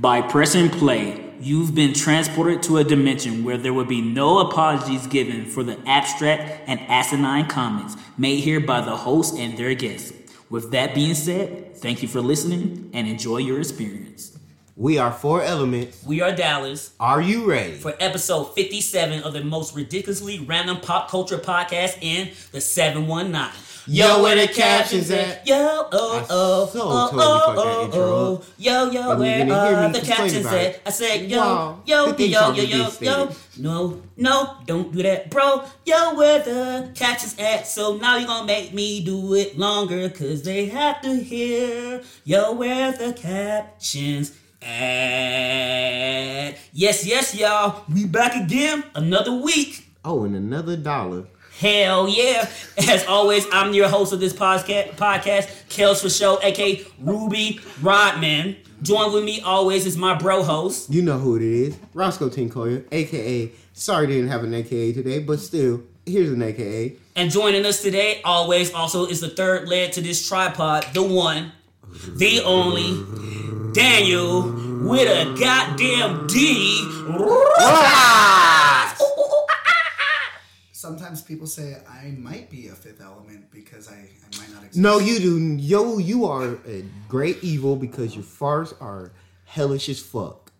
By pressing play, you've been transported to a dimension where there will be no apologies given for the abstract and asinine comments made here by the host and their guests. With that being said, thank you for listening and enjoy your experience. We are four elements. We are Dallas Are you ready? for episode 57 of the most ridiculously random pop culture podcast in the 719. Yo, where the captions at? Yo, oh, oh, so oh, totally oh, oh, oh. Yo, yo, where are the captions at? I said, yo, yo, yo, yo, yo, yo. No, no, don't do that, bro. Yo, where the captions at? So now you're gonna make me do it longer, cause they have to hear. Yo, where the captions at? Yes, yes, y'all. We back again. Another week. Oh, and another dollar. Hell yeah. As always, I'm your host of this podcast, podcast Kels for Show, aka Ruby Rodman. Join with me always is my bro host. You know who it is. Roscoe Tinkoya, aka. Sorry didn't have an AKA today, but still, here's an AKA. And joining us today, always also is the third leg to this tripod, the one, the only, Daniel with a goddamn D. Sometimes people say I might be a fifth element because I, I might not exist. No, you do. Yo, you are a great evil because your farts are hellish as fuck.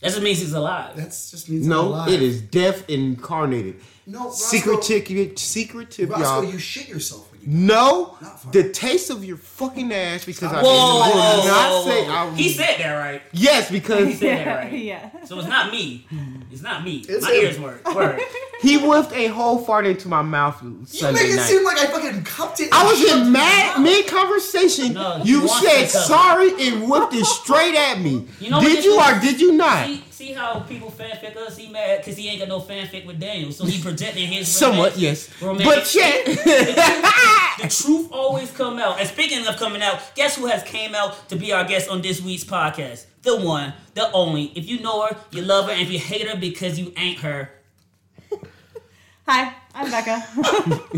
That just means he's alive. That's just means I'm No, alive. it is death incarnated. No, Roscoe, Secretive, secretive, Roscoe, y'all. you shit yourself when you. No, the taste of your fucking ass because I Whoa, whoa, will whoa, not whoa, say. whoa. I, He said that right. yes because He because said that right. yeah. So it's not me. It's not me. It's My him. ears work. Word. he whiffed a whole fart into my mouth You Sunday make it night. seem like I fucking cupped it. I was shoved in in mad my mid conversation. No, he you said sorry and whipped it straight at me. You know did you or did you not? See, see how people fanfic us? He mad because he ain't got no fanfic with Daniel, so he projecting his Somewhat, yes. romantic- But yet, the truth always come out. And speaking of coming out, guess who has came out to be our guest on this week's podcast? The one, the only. If you know her, you love her, and if you hate her because you ain't her, Hi, I'm Becca.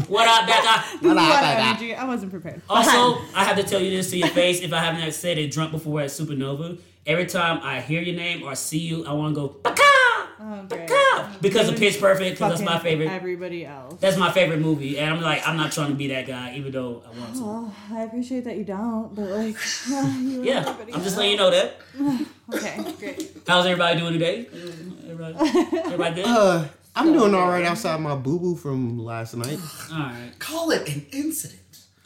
what up, Becca? This is a Becca. I wasn't prepared. Also, I have to tell you this to your face if I haven't said it drunk before at Supernova. Every time I hear your name or see you, I want to go, Becca! Oh, great. Becca! Because of Pitch Perfect, because that's my Fucking favorite. Everybody else. That's my favorite movie, and I'm like, I'm not trying to be that guy, even though I want to. Oh, I appreciate that you don't, but like, you Yeah, I'm just else. letting you know that. Okay, great. How's everybody doing today? Everybody, everybody good? Uh, I'm doing all right outside my boo boo from last night. right. Call it an incident.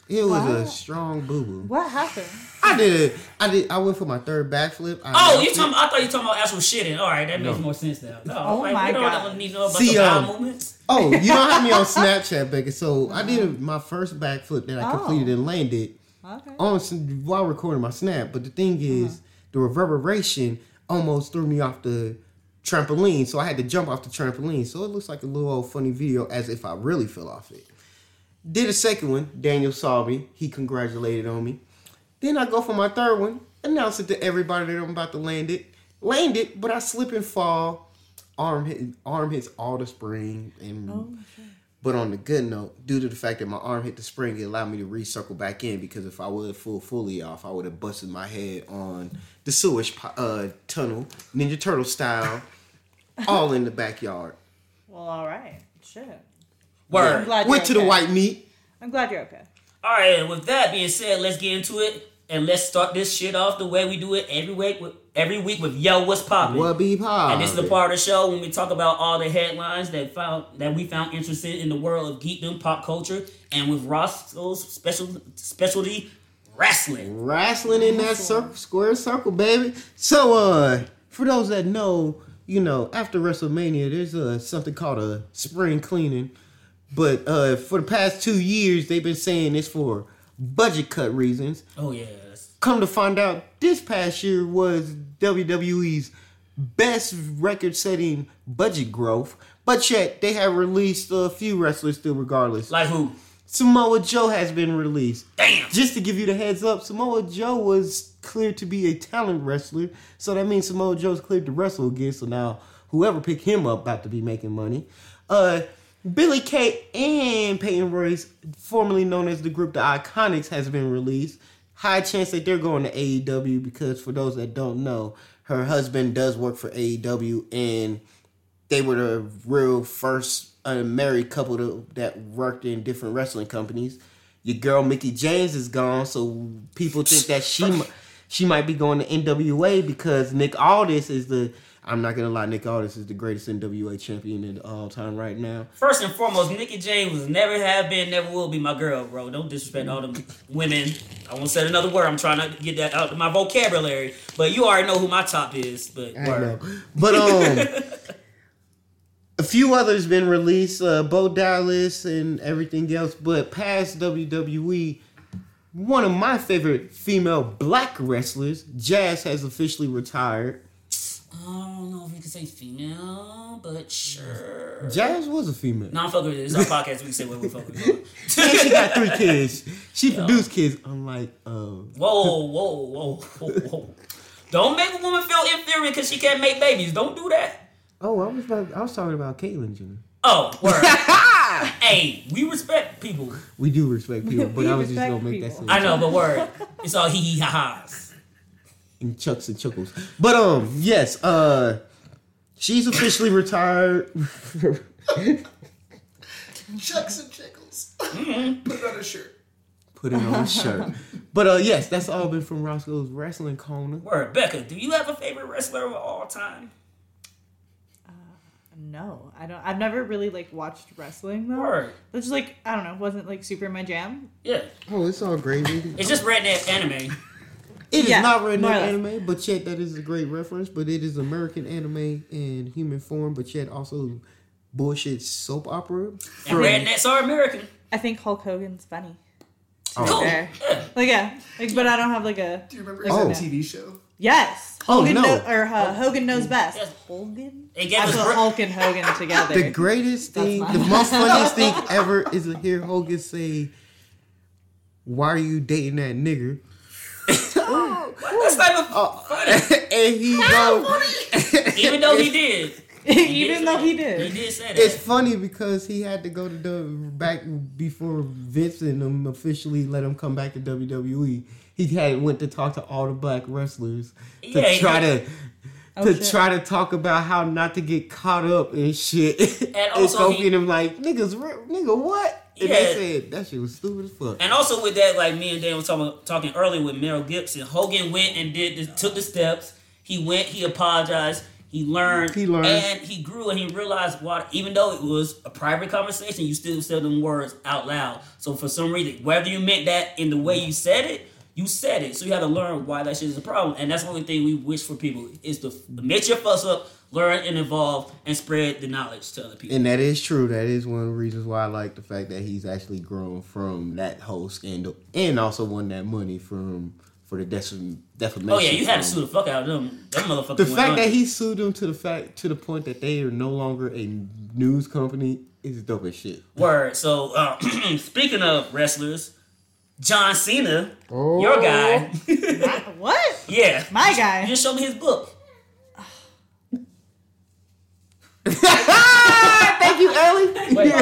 It was Wow. a strong boo boo. What happened? I did. I did. I went for my third backflip. I Oh, you it. talking? I thought you talking about actual shitting. All right, that makes more sense now. No, Oh like, my we don't God. need to know about See, some um, bowel movements. Oh, you don't have me on Snapchat, Becca. So I did my first backflip that I Oh. completed and landed Okay. on s- while recording my snap. But the thing is, the reverberation almost threw me off the trampoline, so I had to jump off the trampoline. So it looks like a little old funny video, as if I really fell off it. Did a second one. Daniel saw me. He congratulated on me. Then I go for my third one. Announce it to everybody that I'm about to land it. Land it, but I slip and fall. Arm hit, arm hits all the spring, and Oh, but on the good note, due to the fact that my arm hit the spring, it allowed me to recircle back in because if I would have full fully off, I would have busted my head on the sewage uh, tunnel, Ninja Turtle style, all in the backyard. Well, all right. Shit. I'm Word. glad Went to you're the white meat. I'm glad you're okay. All right. And with that being said, let's get into it and let's start this shit off the way we do it every week. With, every week with Yo, what's poppin'? What be poppin'? And this is the part of the show when we talk about all the headlines that found that we found interesting in the world of geekdom, pop culture, and with Roscoe's special specialty wrestling. wrestling in that circle, square circle, baby. So, uh, for those that know, you know, after WrestleMania, there's uh something called a spring cleaning. But uh, for the past two years, they've been saying this for budget cut reasons. Oh yes. Come to find out, this past year was WWE's best record-setting budget growth. But yet, they have released a few wrestlers still, regardless. Like who? Samoa Joe has been released. Damn. Just to give you the heads up, Samoa Joe was cleared to be a talent wrestler, so that means Samoa Joe's cleared to wrestle again. So now whoever picked him up about to be making money. Uh, Billie Kay and Peyton Royce, formerly known as the group The Iconics, has been released. high chance that they're going to AEW because for those that don't know, her husband does work for AEW and they were the real first married couple to, that worked in different wrestling companies. Your girl Mickie James is gone, so people think that she she might be going to NWA because Nick Aldis is the. I'm not gonna lie, Nick Aldis is the greatest NWA champion in all time right now. First and foremost, Nikki James was never have been, never will be my girl, bro. Don't disrespect all them women. I won't say another word. I'm trying to get that out of my vocabulary. But you already know who my top is. But I word. know. But um a few others been released, uh Bo Dallas and everything else, but past WWE, one of my favorite female black wrestlers, Jazz has officially retired. I don't know if you can say female, but sure. Jazz was a female. No, I'm fucking with it. It's our podcast. We can say what we fucking with. And she got three kids. She produced kids, unlike uh Whoa, whoa, whoa, whoa, whoa. Don't make a woman feel inferior because she can't make babies. Don't do that. Oh, I was about, I was talking about Caitlyn Jenner. Oh, word. hey, we respect people. We do respect people, but We I was just gonna make that people. sense. I know, but word. It's all hee hee ha ha's. And chucks and chuckles. But um, yes, uh, she's officially retired. Chucks and chuckles. Mm-hmm. Put it on a shirt. Put it on a shirt. But uh, yes, that's all been from Roscoe's Wrestling Corner. Word. Becca, do you have a favorite wrestler of all time? Uh, no, I don't. I've never really like watched wrestling though. Word. It's just like I don't know. Wasn't like super my jam. Yeah. Oh, it's all gravy. It's just redneck anime. It is Yeah, not more or redneck less. anime, but yet that is a great reference. But it is American anime in human form, but yet also bullshit soap opera. And from- rednecks are American. I think Hulk Hogan's funny. Oh. Cool. Fair. Like yeah, like but I don't have like a Do you remember Oh. TV show? yes. Oh, Hogan no. know- or uh, Hogan knows best. Yes. Hogan. They gave I put Br- Hulk and Hogan together. The greatest thing, the most funniest thing ever is to hear Hogan say, "Why are you dating that nigger?" That's not even Oh. funny. and he goes, Even though he did. Even though he did, He did. did say that. It's funny because he had to go to the back before Vince and them officially let him come back to WWE. He had went to talk to all the black wrestlers to Yeah, he- try to Oh, to shit. try to talk about how not to get caught up in shit. And, also Kofi he- and him like niggas, nigga, what? And Yeah. they said that shit was stupid as fuck. And also with that, like me and Dan were talking talking earlier with Meryl Gibson, Hogan went and did the, took the steps. He went, he apologized, he learned, He learned. and he grew, and he realized what. Even though it was a private conversation, you still said them words out loud. So for some reason, whether you meant that in the way you said it, you said it. So you had to learn why that shit is a problem, and that's the only thing we wish for people is to admit your fuss up, learn and evolve, and spread the knowledge to other people. And that is true. That is one of the reasons why I like the fact that he's actually grown from that whole scandal, and also won that money from for the def- defamation. oh yeah, you had to sue the fuck out of them. Them motherfuckers. The fact that he sued them to the fact to the point that they are no longer a news company is dope as shit. Word. So, uh, speaking of wrestlers, John Cena, Oh. your guy. What? yeah. My You guy. just showed me his book. Thank you, Ellie. Wait.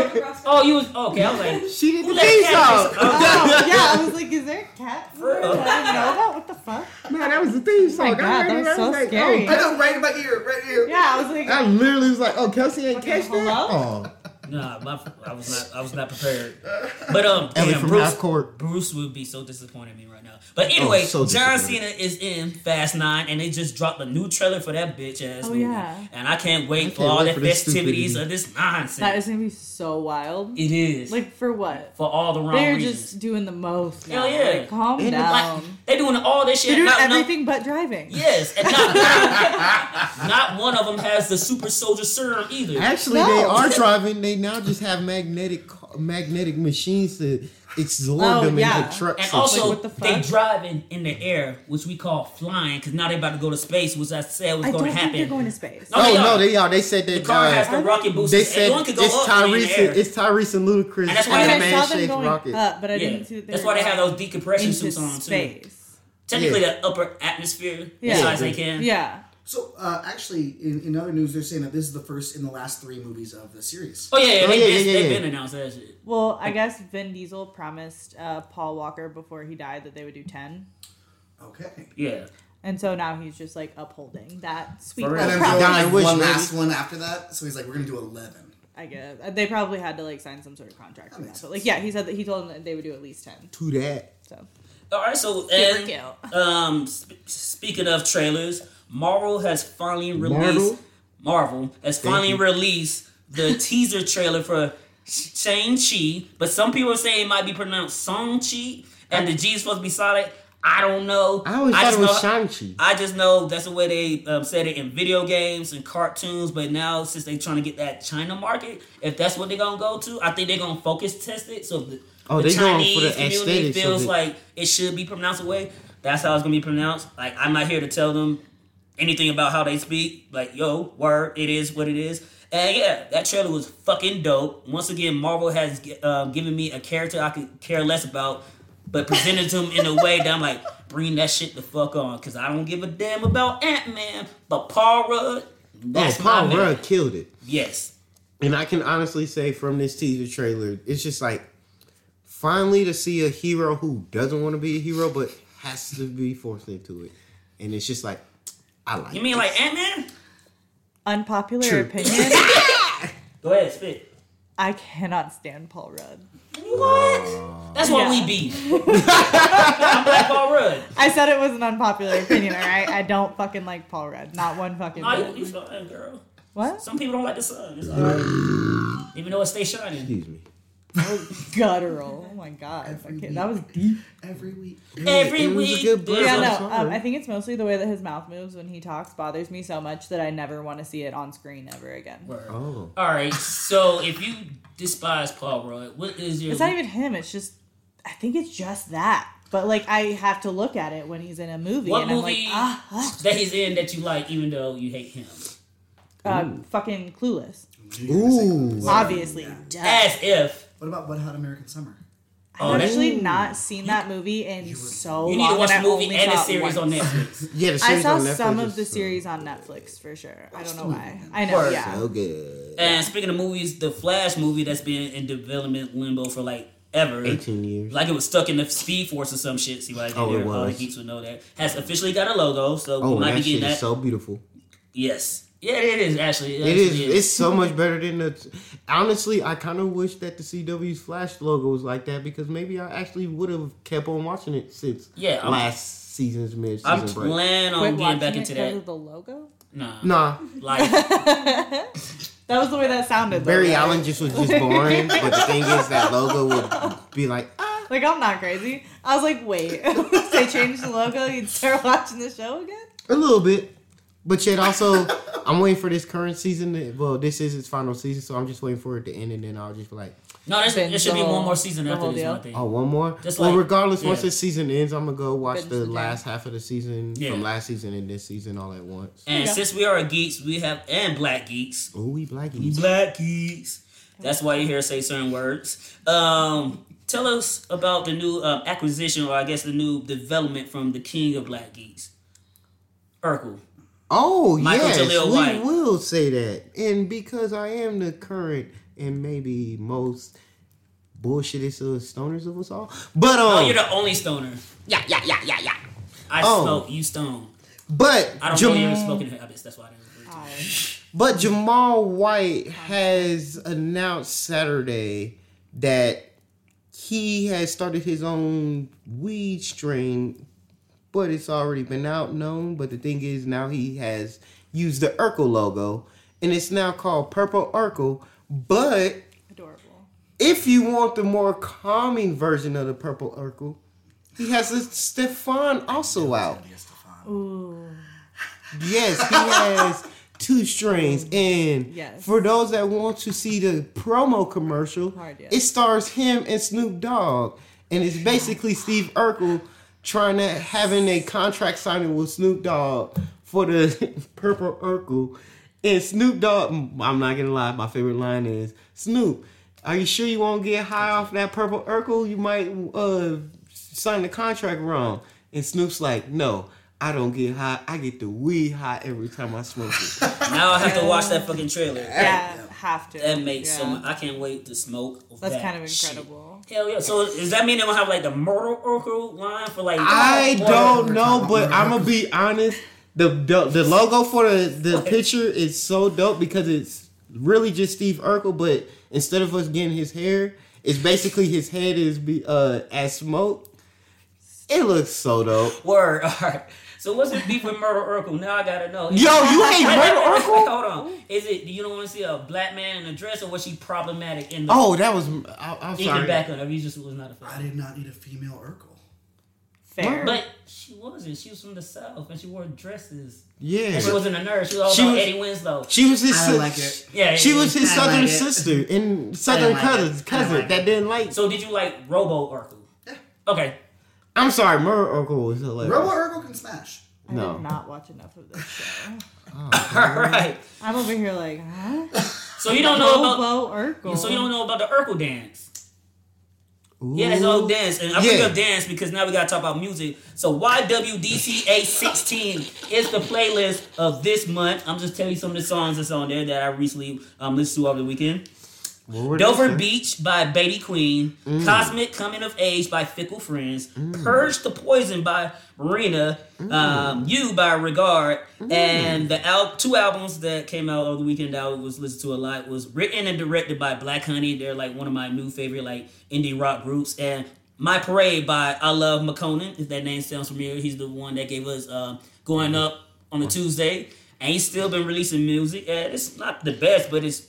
oh, you was okay. I was like, She did who the that theme cat? song. Oh, oh yeah, I was like, is there a cat? For real? I didn't know that. What the fuck? Man, that was the theme oh song. Oh God, I, that heard was it, I so like, scary. Oh. I know, right in my ear, right here. Yeah, I was like, Oh, I literally was like, "Oh, Kelsey ain't Okay, catch that." Oh, Nah, my, I was not. I was not prepared. But um, Ellie damn, from Bruce, half court. Bruce would be so disappointed in me right now. But anyway, Oh, so John. Cena is in Fast Nine, and they just dropped a new trailer for that bitch ass Oh, movie. yeah. And I can't wait I for can't all wait the for festivities of this nonsense. that is gonna be so wild. it is Like for what? for all the wrong They're reasons. just doing the most. Hell Now. yeah. Like, calm And down. Like, they doing all this shit. They're doing not, no- everything but driving. Yes, and not, not, not one of them has the super soldier serum either. Actually, No. they are driving. They now just have magnetic magnetic machines to absorb Oh, them yeah. into trucks. And and also, shit. what the they fuck? driving in the air, which we call flying, because now they about to go to space, which I said was I going don't to think happen. they're going to space. No, oh they no, are. they are. They said the that car has uh, the rocket boost. they said one it's up the Tyrese. air. It's Tyrese and Ludacris. And that's why I the mean, man saw them shaped going rocket. up, but I yeah. didn't see they That's why they have those decompression suits on too. space. Technically, the upper atmosphere, Yeah. as high as they can. Yeah. So uh, actually, in, in other news, they're saying that this is the first in the last three movies of the series. Oh yeah, yeah, Oh, they, yeah, been, yeah, they yeah. been announced that shit. Well, I guess Vin Diesel promised uh, Paul Walker before he died that they would do ten, Okay. Yeah. and so now he's just like upholding that sweet. For. And then promise, throw like wish, one last one after that. So he's like, we're gonna do eleven. I guess Uh, they probably had to like sign some sort of contract for that. makes But like, yeah, he said that he told them that they would do at least ten. To that. So All right, so and, um, sp- speaking of trailers, Marvel has finally released. Marvel? Marvel has finally released the teaser trailer for Shang Chi, but some people are saying it might be pronounced Song Chi, and the G is supposed to be solid. I don't know. I always thought just it was know- Shang-Chi. I just know that's the way they um, said it in video games and cartoons. But now, since they're trying to get that China market, if that's what they're gonna go to, I think they're gonna focus test it. So the, Oh, the Chinese for the community feels like it should be pronounced away. That's how it's gonna be pronounced. Like I'm not here to tell them anything about how they speak. Like yo, word, it is what it is. And yeah, that trailer was fucking dope. Once again, Marvel has um, given me a character I could care less about, but presented to him in a way that I'm like, bring that shit the fuck on, because I don't give a damn about Ant Man, but Paul Rudd, that's oh, Paul. Rudd killed it. Yes, And I can honestly say from this teaser trailer, it's just like finally to see a hero who doesn't want to be a hero but has to be forced into it. And it's just like I like you mean this. like Ant Man? unpopular True. opinion. Go ahead, spit. I cannot stand Paul Rudd. What? Uh, That's why we Yeah. beef. I'm like Paul Rudd. I said it was an unpopular opinion. All right, I don't fucking like Paul Rudd. Not one fucking. No, you, you fine, girl. What? Some people don't like the sun. It's alright. Even though it stays shining. Excuse me. Guttural. Oh my god. Okay, week. that was deep. Every week. Every It was a week. good burn. Yeah, no. Um, I think it's mostly the way that his mouth moves when he talks bothers me so much that I never want to see it on screen ever again. Word. Oh. All right. So if you despise Paul Rudd, what is your? It's not even him. It's just I think it's just that. But like I have to look at it when he's in a movie, what and movie I'm like, ah, ah. that he's in that you like, even though you hate him? Uh, fucking clueless. Ooh. Obviously, duh. As if. What about Wet Hot American Summer? Oh, I've that- actually not seen that movie in so long. You long. need to watch a movie only and the saw it series on once. Netflix. Yeah, the series I saw on Netflix some of the series on Netflix for sure. I don't know why. movie. I know, Word. yeah. So good. And speaking of movies, the Flash movie that's been in development limbo for like ever. 18 years. Like it was stuck in the Speed Force or some shit. See what I did Oh, it there? All the geeks would know that. Has officially got a logo, so oh, we might that be getting is that. so beautiful. yes. Yeah, it is actually. It, It actually is. It's so much better than the. Honestly, I kind of wish that the CW's Flash logo was like that because maybe I actually would have kept on watching it since Yeah, I'm- last season's mid I'm season break. planning on Quit getting back into that. the logo. Nah. Nah, Like, That was the way that sounded. though, Barry right? Allen just was just boring. but the thing is, that logo would be like, ah, Like I'm not crazy. I was like, wait, if they changed the logo, you'd start watching the show again. a little bit. But yet also, I'm waiting for this current season. To, well, this is its final season, so I'm just waiting for it to end, and then I'll just be like, no, there's, there Binge should be one more season after this one, I think. oh, one more. Just well, like- regardless, once yeah. this season ends, I'm gonna go watch the the last half of the season Yeah. from last season and this season all at once. And Yeah. since we are geeks, we have and black geeks. Oh, we black We geeks. black geeks. That's why you hear us say certain words. Um, tell us about the new uh, acquisition, or I guess the new development from the king of black geeks, Urkel. Oh Michael yes, Jaleel we White. will say that, and because I am the current and maybe most bullshitest of stoners of us all, but um, Oh, you're the only stoner. Yeah, yeah, yeah, yeah, yeah. I Oh. smoke, you stone. but I don't Jam- know you're smoking habits. That's why I didn't. agree to but Jamal White has announced Saturday that he has started his own weed strain, but it's already been out known. But the thing is, now he has used the Urkel logo, and it's now called Purple Urkel. But Adorable. if you want the more calming version of the Purple Urkel, he has a Stefan also out. Yes, Stefan. Ooh. Yes, he has two strains. And Yes. for those that want to see the promo commercial, Hard yes. it stars him and Snoop Dogg. And it's basically Steve Urkel trying to having a contract signing with Snoop Dogg for the Purple Urkel. And Snoop Dogg, I'm not gonna lie, my favorite line is Snoop, are you sure you won't get high off that Purple Urkel? You might uh sign the contract wrong. And Snoop's like, no, I don't get high. I get the weed high every time I smoke it. Now I have to watch that fucking trailer. Yeah, have to. That makes so much. I can't wait to smoke. That's that kind of shit. Hell yeah! So does that mean they're gonna have like the Myrtle Urkel line for like? I don't know, but I'm gonna be honest. The, the the logo for the the picture is so dope because it's really just Steve Urkel, but instead of us getting his hair, it's basically his head is be uh as smoke. It looks so dope. Word. All right. So what's the beef with Myrtle Urkel? Now I gotta know. Yo, you hate Wait, Murder wait, wait, Urkel? Hold on. Is it? Do you don't want to see a black man in a dress, or was she problematic in the? Oh, that was I, I'm you can sorry. back on. Or you just was not a fan. I did not need a female Urkel. Fair. But she wasn't. She was from the south, and she wore dresses. Yeah, And she wasn't a nurse. She was all She about was- Eddie Winslow. she was his. I sis- like it. Yeah. She yeah, was his I southern like sister and southern like cousin, it. Cousin like that didn't like. So did you like Robo Urkel? Yeah. Okay. I'm sorry, Myrtle Urkel was hilarious. Robo Urkel can smash. I no. did not watch enough of this show. All right. I'm over here like, huh? So you don't know about. Bobo Urkel. So you don't know about the Urkel dance. Ooh. Yeah, it's an old dance, and I bring Yeah. up dance because now we gotta talk about music. So YWDCA 16 is the playlist of this month. I'm just telling you some of the songs that's on there that I recently um, listened to over the weekend. Dover? Beach by Baby Queen, Mm. Cosmic Coming of Age by Fickle Friends, Purge the Poison by Marina, Mm. um, You by Regard, and the al- two albums that came out over the weekend that I was listened to a lot was written and directed by Black Honey. They're like one of my new favorite like indie rock groups, and My Parade by I Love Makonnen. If that name sounds familiar, he's the one that gave us uh, Going Up on a Tuesday, and he's still been releasing music. And it's not the best, but it's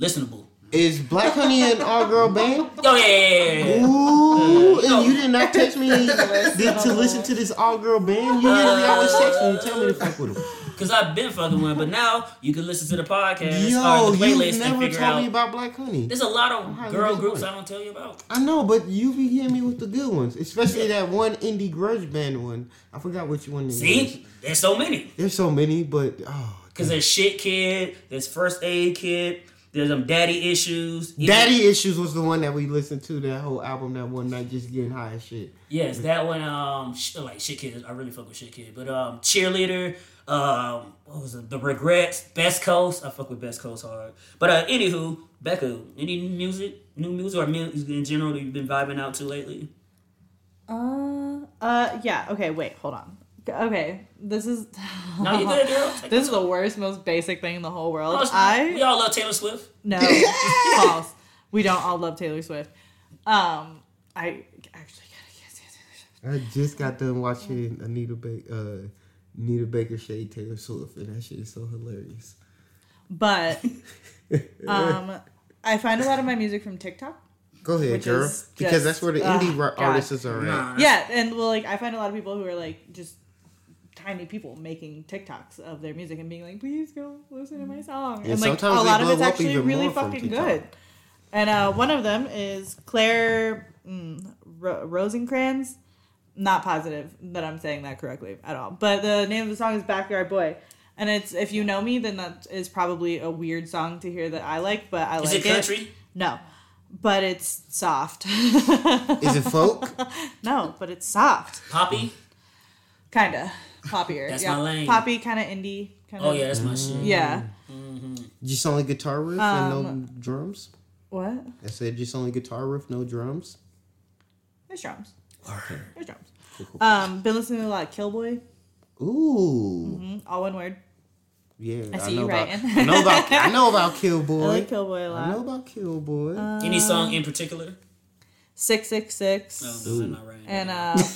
listenable. Is Black Honey an all girl band? Oh yeah, yeah, yeah, yeah, yeah. Ooh, no. and you did not text me to, to listen to this all girl band. You usually uh, always text me and tell me to fuck with them. Cause I've been fucking with, but now you can listen to the podcast Yo, or the you playlist and never figure told me out. about Black Honey. There's a lot of you girl doing? groups I don't tell you about. I know, but you be hitting me with the good ones, especially that one indie grudge band one. I forgot which one. It was. See, there's so many. there's so many, but oh, Cause there's shit kid, there's First Aid Kit, there's um daddy issues. Even- Daddy Issues was the one that we listened to that whole album that one night, just getting high as shit. Yes, that one. Um, sh- like shit kid. I really fuck with shit kid. But um, cheerleader. Um, what was it? The Regrettes. Best Coast. I fuck with Best Coast hard. But uh, anywho, Becca, any new music, new music or music in general that you've been vibing out to lately? Uh, uh, yeah. Okay, wait, hold on. Okay, this is. No, you good, girl. Take This is the worst, most basic thing in the whole world. Oh, I we all love Taylor Swift. no false. We don't all love Taylor Swift. Um, I actually. I just got done watching Anita ba- uh, Anita Baker Shade Taylor Swift, and that shit is so hilarious. But um, I find a lot of my music from TikTok. Go ahead, Which girl, is because just- that's where the indie ro- God. artists are at. Nah, Yeah, and well, like I find a lot of people who are like just tiny people making TikToks of their music and being like, "Please go listen to my song." Yeah, and like a lot of it's actually really fucking good. And uh, one of them is Claire mm, Ro- Rosinkranz. Not positive that I'm saying that correctly at all, but the name of the song is "Backyard Boy." And it's if you know me, then that is probably a weird song to hear that I like, but I Is like it country? No, but it's soft. Is it folk? no, but it's soft. Poppy? Kinda poppier. That's yeah. my lane. Poppy, kind of indie. Kinda, Oh yeah, that's my shit. Yeah. Just only guitar riff and no drums. What? I said just only guitar riff, no drums. There's drums. Okay. There's drums. Um, been listening to a lot of Killboy. Ooh, Mhm, All one word. yeah. I see know you about, writing. I know about. I know about I Killboy. like Killboy a I know lot. about Killboy. Any song in particular? Six six six. No, no, I'm not right. And uh,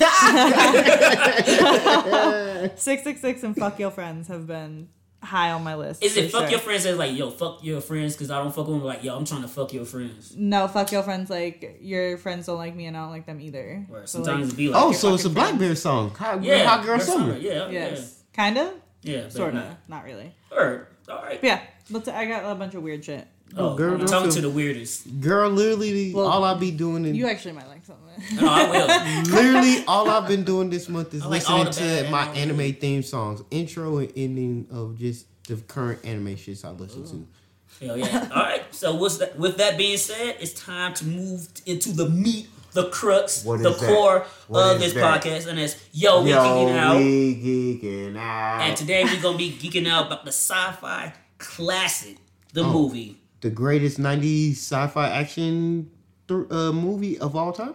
six six six and fuck your friends have been high on my list. Is it fuck sure. your friends? As like, yo, fuck your friends because I don't fuck with them. Like, yo, I'm trying to fuck your friends. No, fuck your friends. Like your friends don't like me, and I don't like them either. Where So, sometimes like, it be like, oh, so it's a fucking Black Bear song. Hot, yeah, Hot Girl Girl Summer. Yeah, yes, kinda, yeah, yeah. sorta, nah. not really. Word. All right. But yeah, let's. I got a bunch of weird shit. Oh, girl, I'm talking feel- to the weirdest. Girl, literally, Well, all I be doing is You actually might like something. No, I will. literally all I've been doing this month is like listening to bad my anime. anime theme songs, intro and ending of just the current anime shits I listen to. Hell yeah. All right. So what's that, with that being said, it's time to move into the meat, the crux, What the core of this that? podcast, and it's Yo, we Yo, geeking out. we geeking out. And today we're gonna be geeking out about the sci-fi classic, the Oh. movie. The greatest '90s sci-fi action th- uh, movie of all time.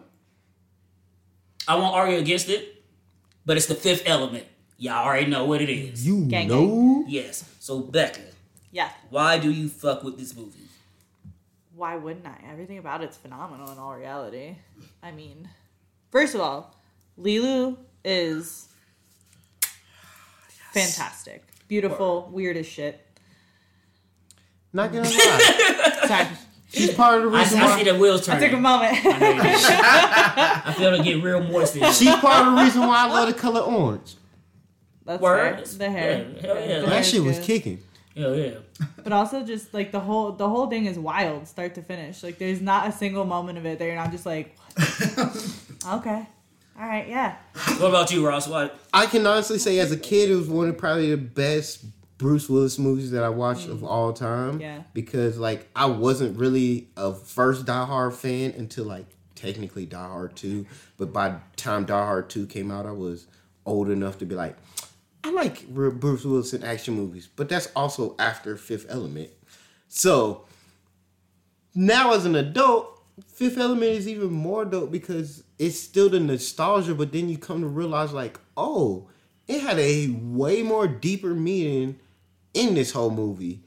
I won't argue against it, but it's the Fifth Element. Y'all already know what it is. You Gang, know, Yes. So Becca, Yeah. why do you fuck with this movie? Why wouldn't I? Everything about it's phenomenal in all reality. I mean, first of all, Leeloo is fantastic. Beautiful, weird as shit. Not gonna lie, she's part of the I, reason I see why. the wheels I turning. took a moment. I know you did. I feel it get real moist. in. She's part of the reason why I love the color orange. That's Word. fair. The hair. Yeah, hell yeah. The That That hair's shit was good. kicking. Hell yeah. But also just like the whole the whole thing is wild, start to finish. Like there's not a single moment of it that you're not just like, okay, all right, yeah. What about you, Ross? What? I can honestly say, as a kid, it was one of probably the best Bruce Willis movies that I watched of mm. all time. Yeah. Because like I wasn't really a first Die Hard fan until like technically Die Hard two, but by the time Die Hard two came out, I was old enough to be like, I like Bruce Willis in action movies, but that's also after Fifth Element. So now as an adult, Fifth Element is even more dope because it's still the nostalgia, but then you come to realize like, oh, it had a way more deeper meaning in this whole movie.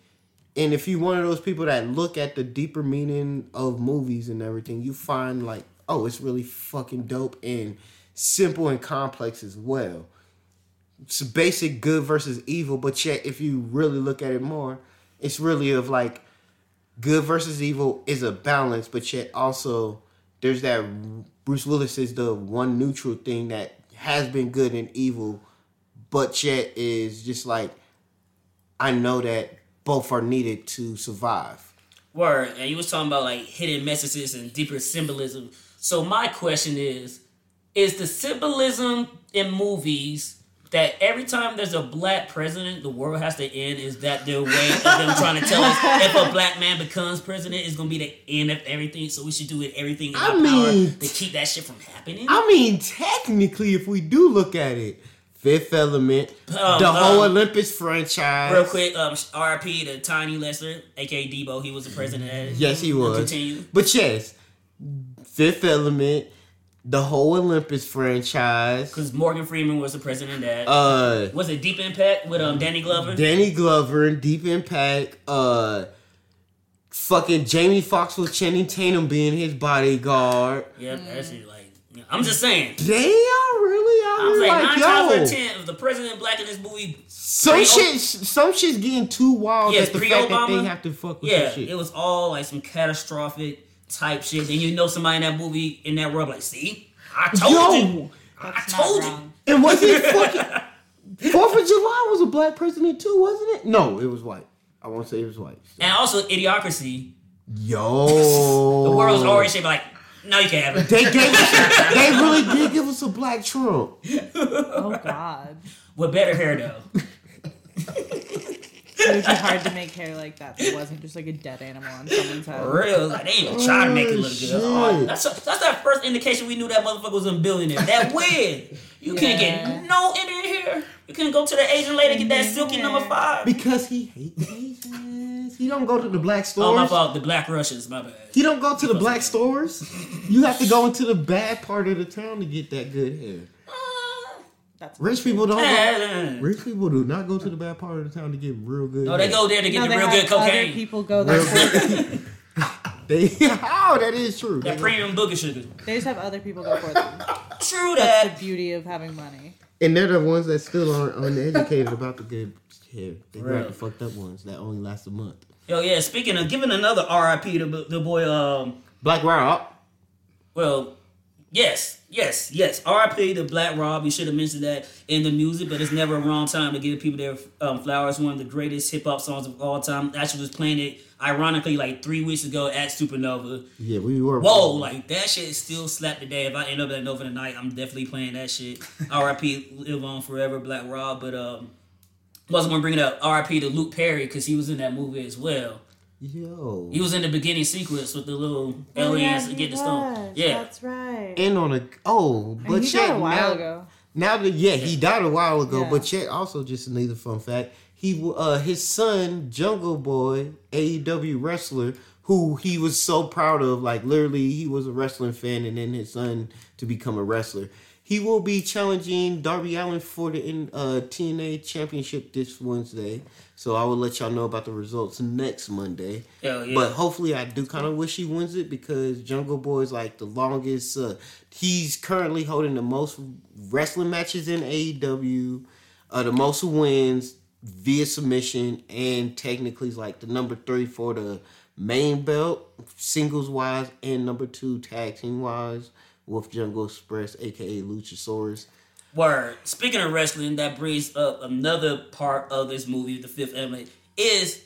And if you're one of those people that look at the deeper meaning of movies and everything, you find like, oh, it's really fucking dope and simple and complex as well. It's basic good versus evil, but yet if you really look at it more, it's really of like good versus evil is a balance, but yet also there's that Bruce Willis is the one neutral thing that has been good and evil, but yet is just like I know that both are needed to survive. Word. And you was talking about like hidden messages and deeper symbolism. So my question is, is the symbolism in movies that every time there's a black president, the world has to end? Is that their way of them trying to tell us if a black man becomes president, it's gonna be the end of everything? So we should do it everything in I our mean, power to keep that shit from happening. I mean, technically, if we do look at it, Fifth Element, Um, the whole um, Olympus franchise. Real quick, um, RP to Tiny Lister, aka Debo. He was the president. At, Yes, he was. Continue. But yes, Fifth Element, the whole Olympus franchise. Because Morgan Freeman was the president. That Uh, was it. Deep Impact with um Danny Glover. Danny Glover and Deep Impact. Uh, fucking Jamie Foxx with Channing Tatum being his bodyguard. Yep, that shit like. Yeah, I'm just saying. They are really out I was here like, like, nine times out yo. of ten, if the president black in this movie, Some shit, some shit's getting too wild. Yes, that the fact that pre-Obama. they have to fuck with yeah, that shit. it was all like some catastrophic type shit. Then you know somebody in that movie in that world, like, see, I told you, I told not you. and was it fucking Fourth of July was a black president too, wasn't it? No, it was white. I won't say it was white. And also, idiocracy. Yo, The world's already shaped like, no, you can't have it. They gave us, they really did give us a black Trump. Oh God, With better hair though. it would be hard to make hair like that. That wasn't just like a dead animal on someone's head. For real, like they even try to make it look good. Oh, that's that's that first indication we knew that motherfucker was a billionaire. That wig, you can't get no Indian hair. You can go to the Asian lady and get that silky number five. Because he hates Asians. He don't go to the black stores. Oh my fault, the Black Russians, my bad. He don't go to the black stores. You have to go into the bad part of the town to get that good hair. Uh, that's Rich people don't. Go, rich people do not go to the bad part of the town to get real good. No, they go there to get no, the real good cocaine. Other people go there. Real For. They oh, that is true. That They- premium booger sugar. they just have other people go for them. True That's that. the beauty of having money. and they're the ones that still aren't uneducated about the good hair. They grab the fucked up ones that only last a month. Yo, yeah. Speaking of giving another RIP to the boy, um, Black Rob. well, yes, yes, yes. RIP to Black Rob. You should have mentioned that in the music, but it's never a wrong time to give people their um, flowers. One of the greatest hip hop songs of all time. Actually, was playing it ironically like three weeks ago at Supernova. Yeah, we were. Whoa, like that shit still slap today. If I end up at Nova tonight, I'm definitely playing that shit. R.I.P. Live on forever, Black Rob. But um, wasn't gonna bring it up. R.I.P. to Luke Perry because he was in that movie as well. Yo. He was in the beginning sequence with the little Oh, yeah, aliens to he get the stone. Yeah. that's right. And on a oh, but he check died a while now. ago. Now that yeah, he died a while ago. Yeah. But check also just another fun fact. He uh his son Jungle Boy, AEW wrestler, who he was so proud of. Like literally, he was a wrestling fan, and then his son to become a wrestler. He will be challenging Darby Allin for the uh, TNT Championship this Wednesday. So I will let y'all know about the results next Monday. Yeah. But hopefully, I do kind of wish he wins it because Jungle Boy is like the longest. Uh, he's currently holding the most wrestling matches in AEW, uh, the most wins via submission, and technically is like the number three for the main belt, singles wise, and number two tag team wise with Jungle Express, aka Luchasaurus. Word. Speaking of wrestling, that brings up another part of this movie, The Fifth Element, is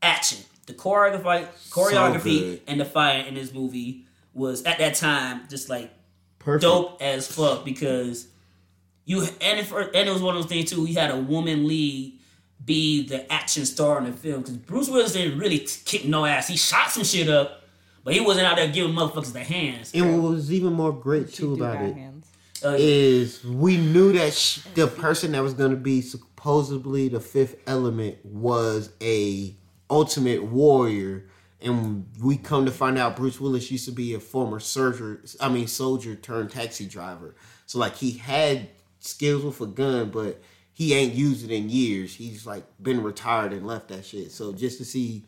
action. The choreography, choreography good. and the fire in this movie was at that time just like Perfect. dope as fuck because you and it, and it was one of those things too. We had a woman lead be the action star in the film because Bruce Willis didn't really kick no ass. He shot some shit up, but he wasn't out there giving motherfuckers the hands. And what was even more great She too about got it hands. Uh, is we knew that sh- the person that was going to be supposedly the fifth element was a ultimate warrior and we come to find out Bruce Willis used to be a former soldier I mean soldier turned taxi driver so like he had skills with a gun but he ain't used it in years he's like been retired and left that shit so just to see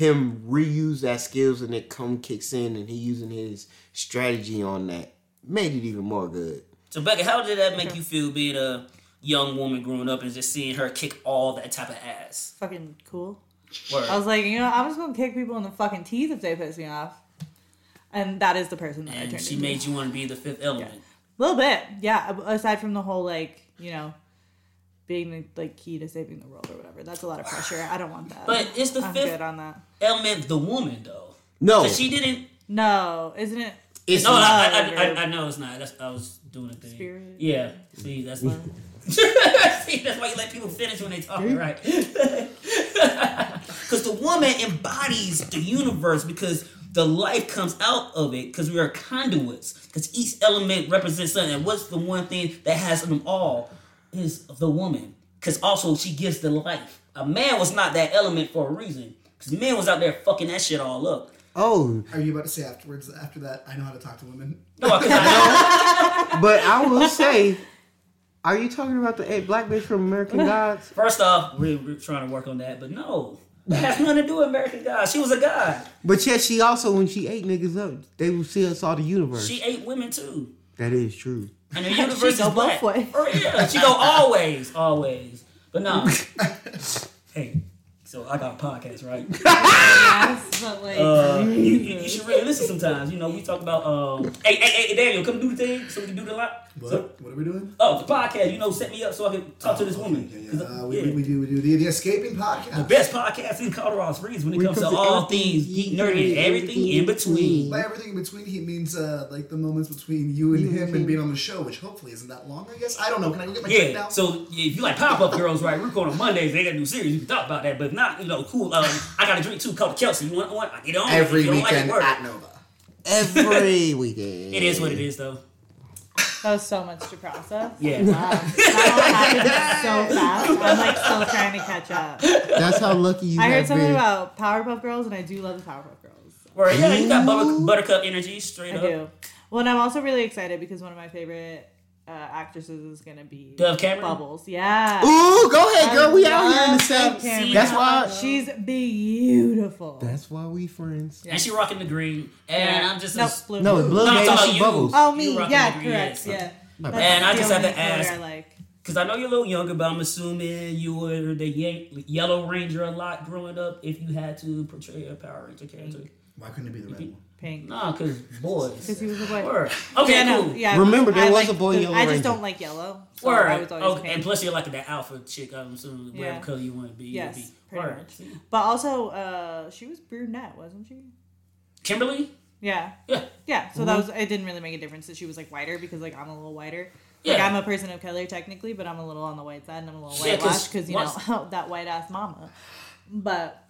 him reuse that skills and it come kicks in and he using his strategy on that made it even more good So Becca, how did that make you feel being a young woman growing up and just seeing her kick all that type of ass? Fucking cool. Word. I was like, you know, I'm just gonna kick people in the fucking teeth if they piss me off. And that is the person that I and turned she into. made you want to be the fifth element. A little bit, yeah. Aside from the whole like, you know, being the like key to saving the world or whatever. That's a lot of pressure. I don't want that. But it's the I'm fifth good on that. element, the woman though. no 'Cause she didn't. No, isn't it? it's No, I, not. I, I, I know it's not. That's, I was doing a thing. Spirit? Yeah. See, that's why. See, that's why you let people finish when they talk, right? Because the woman embodies the universe because the life comes out of it because we are conduits. Because each element represents something. And what's the one thing that has them all is the woman. Because also she gives the life. A man was not that element for a reason. Because man was out there fucking that shit all up. oh Are you about to say afterwards? After that, I know how to talk to women. No, 'cause I know. but i will say are you talking about the eight black bitch from american gods First off, we're, we're trying to work on that, but no. That has nothing to do with American God. She was a god. but yet she also when she ate niggas up they will see us all the universe She ate women too. That is true And the universe go is black. both ways. For real. She go always, always. But no. hey, so I got a podcast, right? Yes, but like, Uh, you, you, you should really listen sometimes. You know, we talk about um. Hey, hey, hey, Daniel, come do the thing so we can do the lot. What? So, what are we doing? oh, the podcast. You know, set me up so I can talk to this Oh, woman. Yeah, 'Cause, yeah. Uh, we, yeah. we, we do we do the, the escaping podcast. the best podcast in Colorado Springs when it When comes to comes to all things geek, nerdy, and everything in between. By everything in between, he means uh, like the moments between you and him and being on the show, which hopefully isn't that long. I guess I don't know. Can I go get my check Yeah, now? so if you like pop up girls, right? We're going on Mondays. They got a new series. You can talk about that, but if not, you know, cool. Um, I got a drink too called Kelsey. You want one? I get on. Every If you don't like weekend work. at Nova. every weekend It is what it is, though. That was so much to process. Yeah. Wow, that all happened so fast. I'm like still trying to catch up. that's how lucky you I heard something been about Powerpuff Girls, and I do love the Powerpuff Girls. Where yeah, you got butter, buttercup energy straight I up. do. Well, and I'm also really excited because one of my favorite uh, actresses is gonna be Dove Cameron? Bubbles. Yeah. Ooh, go ahead, girl. We out here in the same. Dove Cameron. That's why. She's beautiful. That's why we friends. And she rocking the green, and Yeah. I'm just no, a, blue. No, blue No, I'm gave talking about some you. bubbles. Oh, You me. rocking Yeah, the green, correct. yeah. Yeah. My That's And I the just have to color ask- I like. because I know you're a little younger, but I'm assuming you were the Ye- Yellow Ranger a lot growing up. If you had to portray a Power Ranger character, Why couldn't it be the red one? Pink. nah, because boys. Because he was a boy. Word. Okay, yeah, no, cool. yeah. Remember, there I was like a boy the- Yellow I just Ranger. don't like yellow. So Word. I was always Okay, pink. and plus you're like that alpha chick. I'm assuming whatever Yeah. color you want to be. you'll Yes, be. pretty Word. much. But also, uh, she was brunette, wasn't she? Kimberly. Yeah. Yeah. Yeah. So that was it. Didn't really make a difference that she was like whiter because like I'm a little whiter. Yeah. Like I'm a person of color technically, but I'm a little on the white side and I'm a little Yeah, 'cause whitewashed because you know that white ass mama. But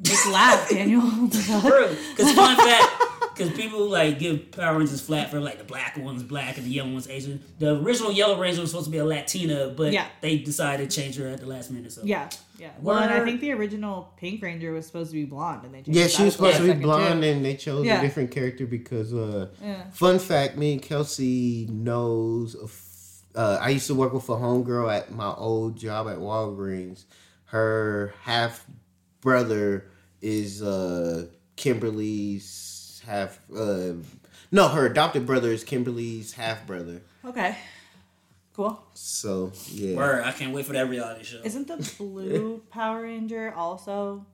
Just laugh, Daniel. Because fun fact, because people like give Power Rangers flat for like the black one's black and the yellow one's Asian. The original Yellow Ranger was supposed to be a Latina, but Yeah. they decided to change her at the last minute. So yeah, yeah. Well, and I think the original Pink Ranger was supposed to be blonde, and they changed Yeah, she was supposed to be blonde, too. and they chose Yeah. a different character because. uh Yeah. Fun fact: Me and Kelsey knows. a f- Uh, I used to work with a homegirl at my old job at Walgreens. Her half brother is uh Kimberly's half. Uh, no, her adopted brother is Kimberly's half brother. Okay, cool. So yeah, Word, I can't wait for that reality show. Isn't the blue Power Ranger also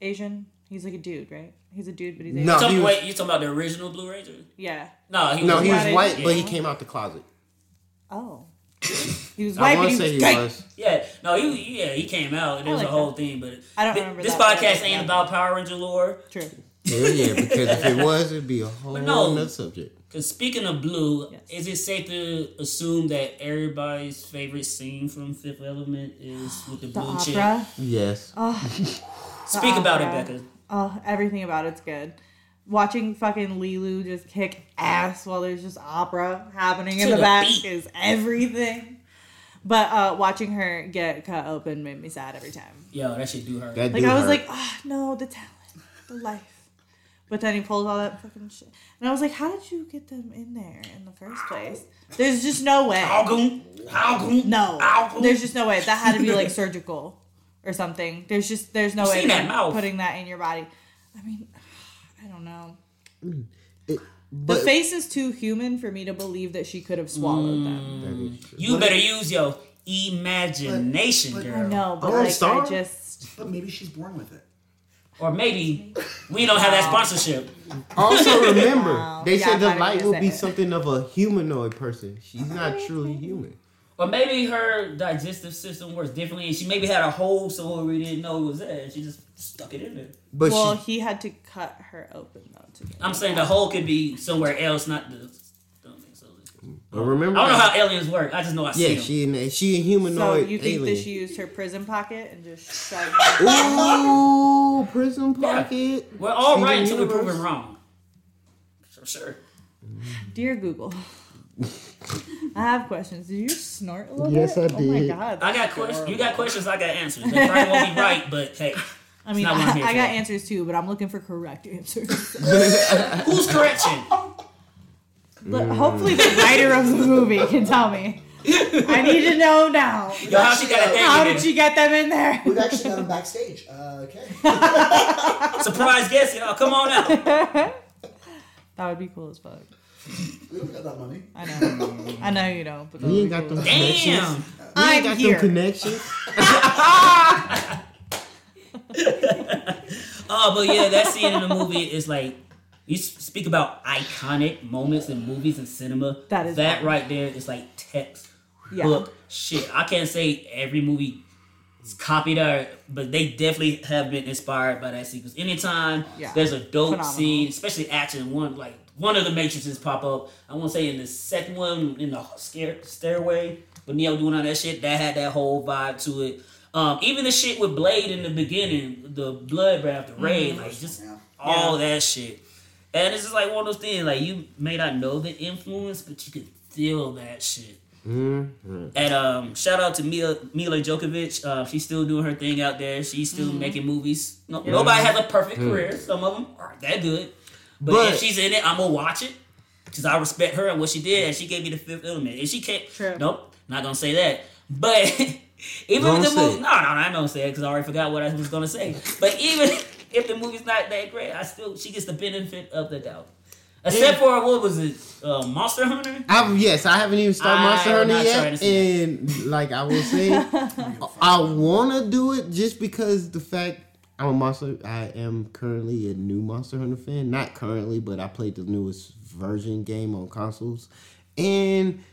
Asian? He's like a dude, right? He's a dude, but he's Asian. No. You talking, he was- wait, you talking about the original Blue Ranger? Yeah. No, he no, was he was White. white, but he came out the closet. Oh. He was I white, but want he to was say he gay. was. Yeah, no, he yeah he came out. There was like a whole that. thing, but I don't remember this that, but podcast ain't about Power Ranger lore. True. Hell yeah, because if it was, it'd be a whole no. nother subject. Because speaking of blue, Yes. is it safe to assume that everybody's favorite scene from Fifth Element is with the, The blue chick? opera. Yes. Oh, Speak about it, opera. Becca. Oh, everything about it's good. Watching fucking Leeloo just kick ass while there's just opera happening in the, the back beat. is everything. But uh, watching her get cut open made me sad every time. Yo, that should do her. That Like do I was hurt. like, ah, no, the talent, the life. But then he pulls all that fucking shit, and I was like, how did you get them in there in the first place? There's just no way. Algoon, Algoon, No, there's just no way. That had to be like surgical or something. There's just there's no You way that putting that in your body. I mean, I don't know. It- The face is too human for me to believe that she could have swallowed mm. them. that is true. You better use your imagination, But- but- girl. No, know, but Oh, like Star? I just But maybe she's born with it. Or maybe we don't have that sponsorship. Also, remember, Wow. they Yeah, said the light will be say it. something of a humanoid person. She's not truly human. Or maybe her digestive system works differently, and she maybe had a hole somewhere we didn't know it was there, and she just stuck it in there. But well, she, he had to cut her open though. To get I'm saying out. the hole could be somewhere else, not the stomach. So but remember, I don't know how aliens work. I just know I see them. yeah, them. she in, she a So you think alien. that she used her prison pocket and just shoved it? Ooh, prison pocket. We're all Steven right until we're proven wrong. For sure. Dear Google, I have questions. Did you snort a little Yes, bit? I Oh my did. god. I got that's questions. You adorable. got questions. I got answers. They probably won't be right, but hey, I mean, not what I'm here I, I got answers too, but I'm looking for correct answers. who's correction? But hopefully, the writer of the movie can tell me. I need to know now. Yo, how she got a thing How in did there? she get them in there? We've actually got him backstage. Uh, okay. Surprise guest, y'all. Come on out. That would be cool as fuck. We don't got that money. I know. I know you don't. But that We ain't got cool. them connections. Damn. We ain't I'm got here. them connections. Oh, but yeah, that scene in the movie is like you speak about iconic moments in movies and cinema. That is that fun. right there is like text Yeah. book shit. I can't say every movie is copied her, but they definitely have been inspired by that sequence. Anytime Yeah. there's a dope Phenomenal. scene, especially action, one like one of the matrices pop up. I want to say in the second one in the scare, stairway, but Neo doing all that shit that had that whole vibe to it. Um, even the shit with Blade in the beginning, the blood bath, the raid, like just Yeah. all that shit. And it's just like one of those things, like you may not know the influence, but you can feel that shit. Mm-hmm. And um, shout out to Milla, Milla Jovovich. Uh, she's still doing her thing out there. She's still making movies. No, Nobody has a perfect career. Some of them aren't that good. But, But- if she's in it, I'm gonna watch it because I respect her and what she did. And she gave me the fifth element. And she can't. True. Nope, not gonna say that. But even Don't if the movie, it. no, no, no, I don't say it because I already forgot what I was gonna say. But even if the movie's not that great, I still she gets the benefit of the doubt. Except for what was it, uh, Monster Hunter? I, yes, I haven't even started I'm Monster Hunter not yet, to see and like I will say, I want to do it just because the fact I'm a monster. I am currently a new Monster Hunter fan. Not currently, but I played the newest version game on consoles, and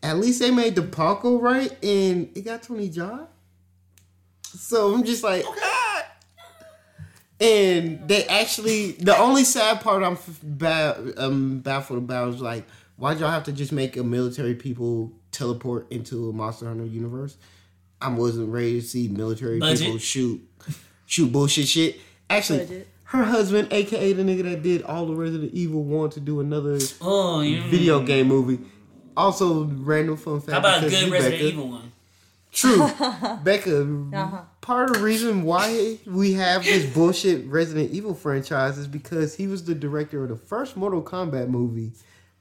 at least they made the parkour right, and it got Tony Jaa. So I'm just like, ah. And they actually, the only sad part I'm f- ba- um, baffled about is like, why'd y'all have to just make a military people teleport into a Monster Hunter universe? I wasn't ready to see military Budget. people shoot shoot bullshit shit. Actually, Budget. her husband, aka the nigga that did all the Resident Evil, wanted to do another Oh, yeah. video game movie. Also, random fun fact. How about a because good you, Resident Becca- Evil one? True, Becca. Uh-huh. Part of the reason why we have this bullshit Resident Evil franchise is because he was the director of the first Mortal Kombat movie.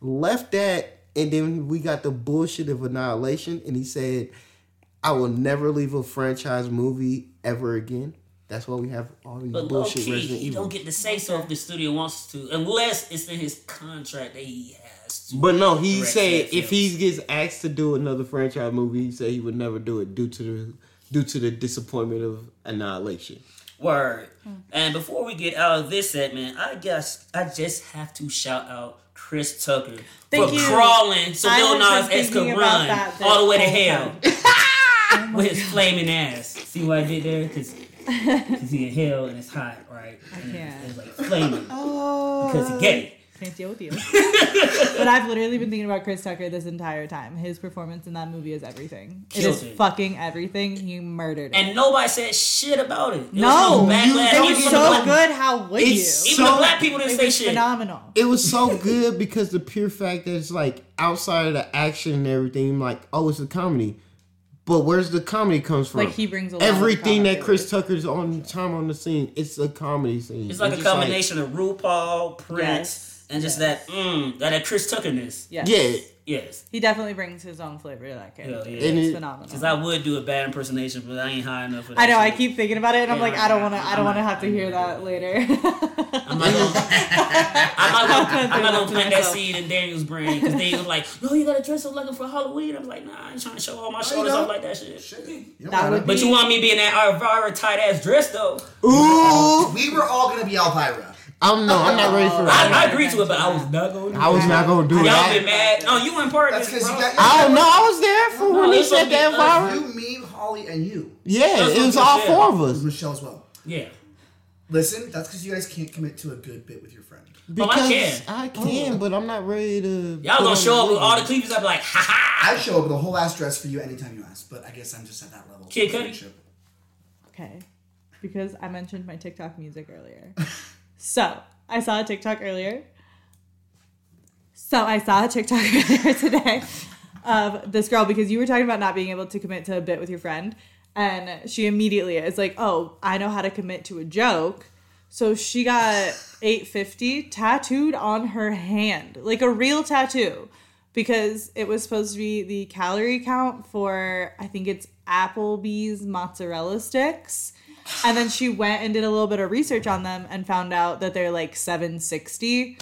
Left that, and then we got the bullshit of Annihilation, and he said, "I will never leave a franchise movie ever again." That's why we have all these But low bullshit key, Resident he Evil. don't get to say so if the studio wants to, unless it's in his contract that he has to. But no, he said if he gets asked to do another franchise movie, he said he would never do it due to the due to the disappointment of Annihilation. Word. Hmm. And before we get out of this segment, I guess I just have to shout out Chris Tucker Thank for you. crawling so I Lil have Nas been X could run all the way to hell oh whole with his flaming ass. See what I did there? Because he in hell and it's hot, right? And can't. It's like flaming Oh, because he gay. can't deal with you. but I've literally been thinking about Chris Tucker this entire time. His performance in that movie is everything. It Killed is it. fucking everything. He murdered it. And nobody said shit about it. There was No, backlash. you it was so black- good. How would It's you? Even the So- black people didn't say shit. phenomenal. It was so good because the pure fact that it's like outside of the action and everything, like oh, it's a comedy. But where's the comedy comes from? Like he brings a lot of everything that comedy. Chris Tucker's on time on the scene. It's a comedy scene. It's like a just combination of RuPaul, Prince, Yes. and just Yes. that mm, that, that Chris Tuckerness. Yes. yeah, Yes. He definitely brings his own flavor to that character. yeah. And It's it- phenomenal. Because I would do a bad impersonation, but I ain't high enough for that. I know. I keep thinking about it, and I'm like, I don't want to. I'm don't want to have to hear that later. I'm not gonna, I'm not gonna, I'm not gonna plant that myself. seed in Daniel's brain because Daniel's like, no, you gotta dress up like him for Halloween. I'm like, nah, I ain't trying to show all my shoulders don't. off like that shit. Shit. That gotta. would But you want me being that Elvira tight ass dress though? ooh, We were all gonna be Elvira. I'm no, I'm not ready for I, that. I agree to it, but I was not gonna. Do I was that. not gonna do it. Y'all that. been mad? No, you weren't part of That's this. because you bro. I don't know. I was there for No, when he said that us, viral. You, me, Holly, and you. Yeah, That's it was all you four of us. Michelle as well. Yeah. Listen, that's because you guys can't commit to a good bit with your friend. Oh, I Because can. I can, but I'm not ready to. Y'all gonna show up with all the wig. cleavage? I'd be like, ha ha. I'd show up with a whole ass dress for you anytime you ask, but I guess I'm just at that level. Kid Cudi? Okay. Because I mentioned my TikTok music earlier. so I saw a TikTok earlier. So I saw a TikTok earlier today of this girl because you were talking about not being able to commit to a bit with your friend. And she immediately is like, Oh, I know how to commit to a joke. So she got 850 tattooed on her hand, like a real tattoo, because it was supposed to be the calorie count for, I think it's Applebee's mozzarella sticks. And then she went and did a little bit of research on them and found out that they're like 760.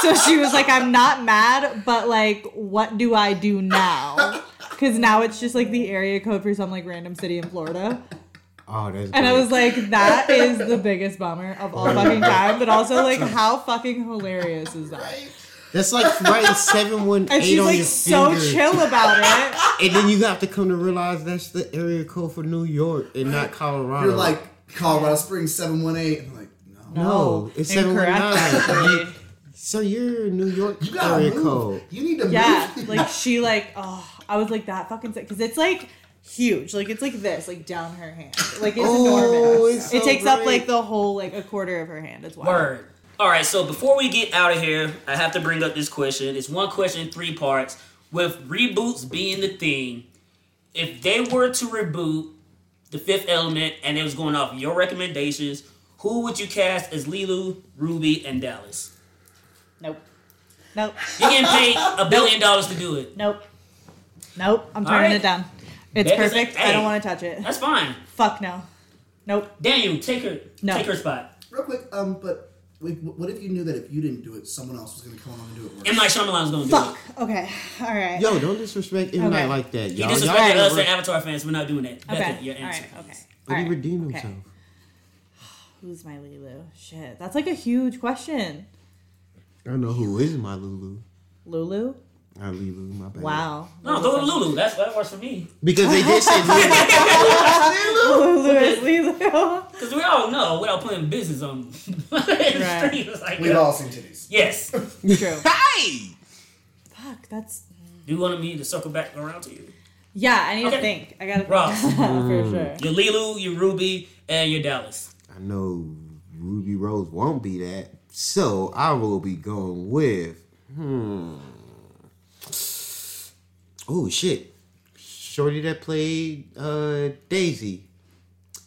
so she was like, I'm not mad, but like, what do I do now? Because now it's just like the area code for some like random city in Florida. Oh, that's. And I was like, that is the biggest bummer of all fucking time. But also, like, how fucking hilarious is that? That's like writing seven one And eight she's on like your so finger. chill about it. And then you have to come to realize that's the area code for New York and not Colorado. You're like Colorado Springs seven one eight, and I'm like, no. no, it's seven one Incorrect. So you're New York You gotta area move. code. You need to Yeah, move. like she like oh, I was like that fucking sick because it's like huge, like it's like this, like down her hand, like it's Oh, enormous. it's it so takes up like the whole like a quarter of her hand. It's wild. Word. All right, so before we get out of here, I have to bring up this question. It's one question, three parts. With reboots being the thing, if they were to reboot The Fifth Element and it was going off your recommendations, who would you cast as Leeloo, Ruby, and Dallas? Nope. Nope. You're getting paid a billion dollars to do it. Nope. Nope. I'm turning right. it down. It's Becca's perfect. like, I don't want to touch it. That's fine. Fuck no. Nope. Daniel, take her, No. take her spot. Real quick, um, but like, what if you knew that if you didn't do it, someone else was gonna come along and do it? worse? M Night Shyamalan's gonna do Fuck. it. Okay. All right. Yo, don't disrespect M Okay. Night like that. He Y'all, disrespected y'all us and Avatar fans. We're not doing that. Becca, Okay. your All answer. right. Okay. But All he right. redeemed Okay. himself. Who's my Lulu? Shit. That's like a huge question. I don't know who is my Lulu. Lulu? Not Lulu, my bad. Wow. No, go to Lulu. That's that works for me. Because they did say Lulu. Lulu is Leeloo. Because we all know without putting business on the street, like, We've all seen titties. yes. True. hey! Fuck. That's. Do you wanted me to circle back around to you? Yeah, I need Okay. to think. I gotta think Ross. for sure. Your Leeloo, your Ruby, and your Dallas. I know Ruby Rose won't be that, so I will be going with. Hmm. Oh shit! Shorty that played uh, Daisy.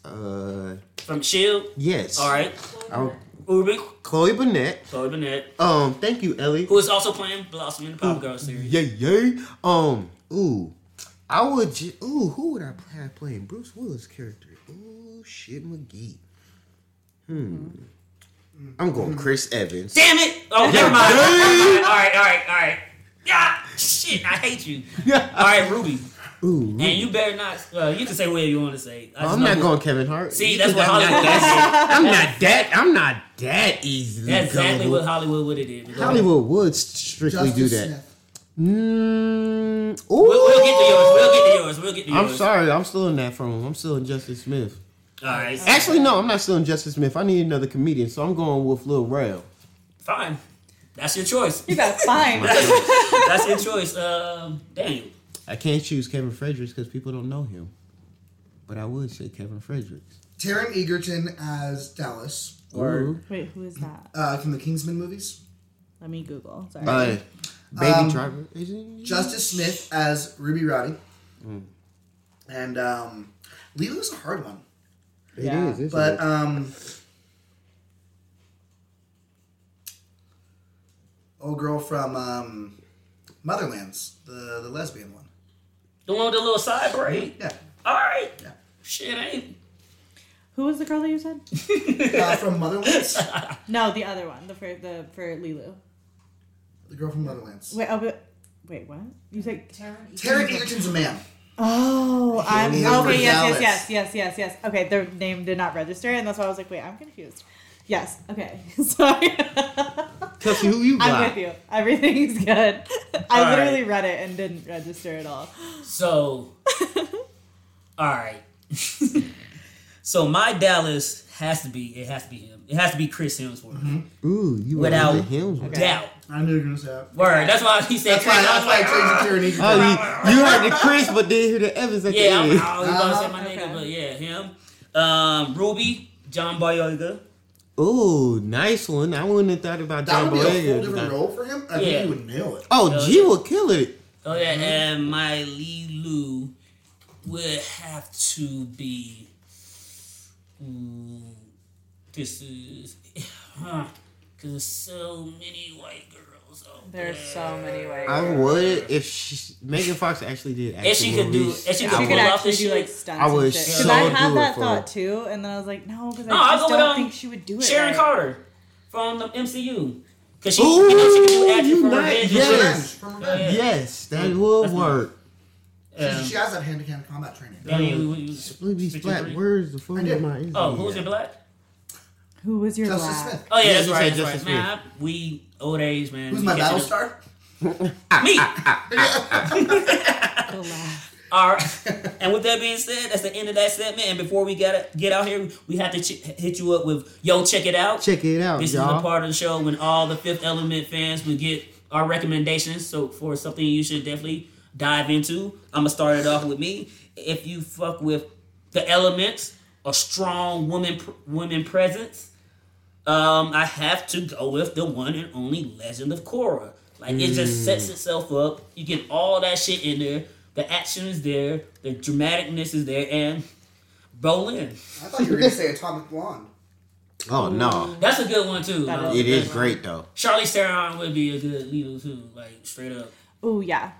Uh, From Shield. yes. All right. I- Ruby, Chloe Burnett. Chloe Bennett, Um, thank you, Ellie. who is also playing Blossom in the Pop Girl series. Yay, yay. Um, ooh, I would. Ju- ooh, who would I have playing Bruce Willis' character? Ooh, shit, McGee. Hmm. I'm going Chris Evans. Damn it! Oh, never mind. all right, all right, all right. Yeah, shit, I hate you. All right, Ruby, Ooh, and you better not. Uh, you can say whatever you want to say. I I'm not who- going Kevin Hart. See, that's what I'm not Hollywood that. I'm not that. I'm not that easily. That's exactly gullible. what Hollywood would have did. But go ahead. Hollywood would strictly Justice do that. Smith. Mm. We'll, we'll get to yours. We'll get to yours. We'll get to yours. I'm sorry, I'm still in that from him. I'm still in Justice Smith. All right, Actually, no, I'm not still in Justice Smith. I need another comedian, so I'm going with Lil Rel. fine. That's your choice. You got fine. That's your choice. Um, Daniel. I can't choose Kevin Fredericks because people don't know him. But I would say Kevin Fredericks. Taron Egerton as Dallas Word. Wait, who is that? uh, from the Kingsman movies. Let me Google. Sorry. Uh, Baby Um, Driver. Isn't Justice Smith as Ruby Rowdy. Mm. And um, Leeloo's a hard one. It Yeah. is, isn't But it? um, old girl from um, Motherlands, the the lesbian one. The one with the little side braid. Yeah, All right. Yeah. Shit, ain't. Who was the girl that you said? uh, from Motherlands. No, the other one. The for the for Leeloo. The girl from Motherlands. Wait, oh, but, wait, what? You said? Taron Egerton's a man. Oh, I'm okay. Yes, yes, yes, yes, yes, yes. Okay, their name did not register, and that's why I was like, wait, I'm confused. Yes. Okay. Sorry. Kelsey, who you got? I'm with you. Everything's good. I All right. literally read it and didn't register at all. So, all right. so my Dallas has to be. It has to be him. It has to be Chris Hemsworth, Ooh, you without went with him. doubt. I knew you were gonna say that. Word. That's why he said That's why. Chris. I That's was why I like, changed it to Oh, you, you heard the Chris, but didn't hear the Evans at Yeah, I'm, the end. I was about to say Uh-huh. my nigga, but yeah, him. Um, Ruby, John Boyega. Ooh, nice one. I wouldn't have thought about That John would be a Boyega. whole different role for him. I Yeah. think he would nail it. Oh, Hell G yeah. will kill it. Oh yeah, Mm-hmm. and my Leeloo would have to be. Ooh, this is, huh? Cause there's so many white girls. Out There's so many ways. I would if she, Megan Fox actually did. If she action could do- movies, if she could She would. could pull off actually this do like stunts I and would shit. so I had do that for thought too, and then I was like, no, because I No, I'll just don't um, think she would do it. Sharon right. Carter from the MCU. Cause she, Ooh, you know, she can do action you for nice. revenge. Yes. and Revenge shit. from Revenge. Yes, that Yeah, would that's work. Um, She, she has that hand-to-hand combat training. Daniel, what you- Split these Speaking black three. words. The fuck I did. of my Oh, who's your black? Who was your Justice black? Smith. Oh yeah, Yeah, that's right. said That's right. Justice Man, I, we old age man. Who's we my battle up. star? Me. The. All right. and with that being said, that's the end of that segment. And before we get get out here, we have to ch- hit you up with yo, check it out. Check it out, This is the part of the show when all the Fifth Element fans would get our recommendations. So for something you should definitely dive into, I'm gonna start it off with me. If you fuck with the elements, a strong woman pr- women presence, um, I have to go with the one and only Legend of Korra. Like it just sets itself up. You get all that shit in there. The action is there. The dramaticness is there, and Brolin. I thought you were gonna say Atomic Blonde. Oh no, That's a good one too. That Uh, it is that's- great though. Charlize Theron would be a good leader too, like straight up. Oh yeah.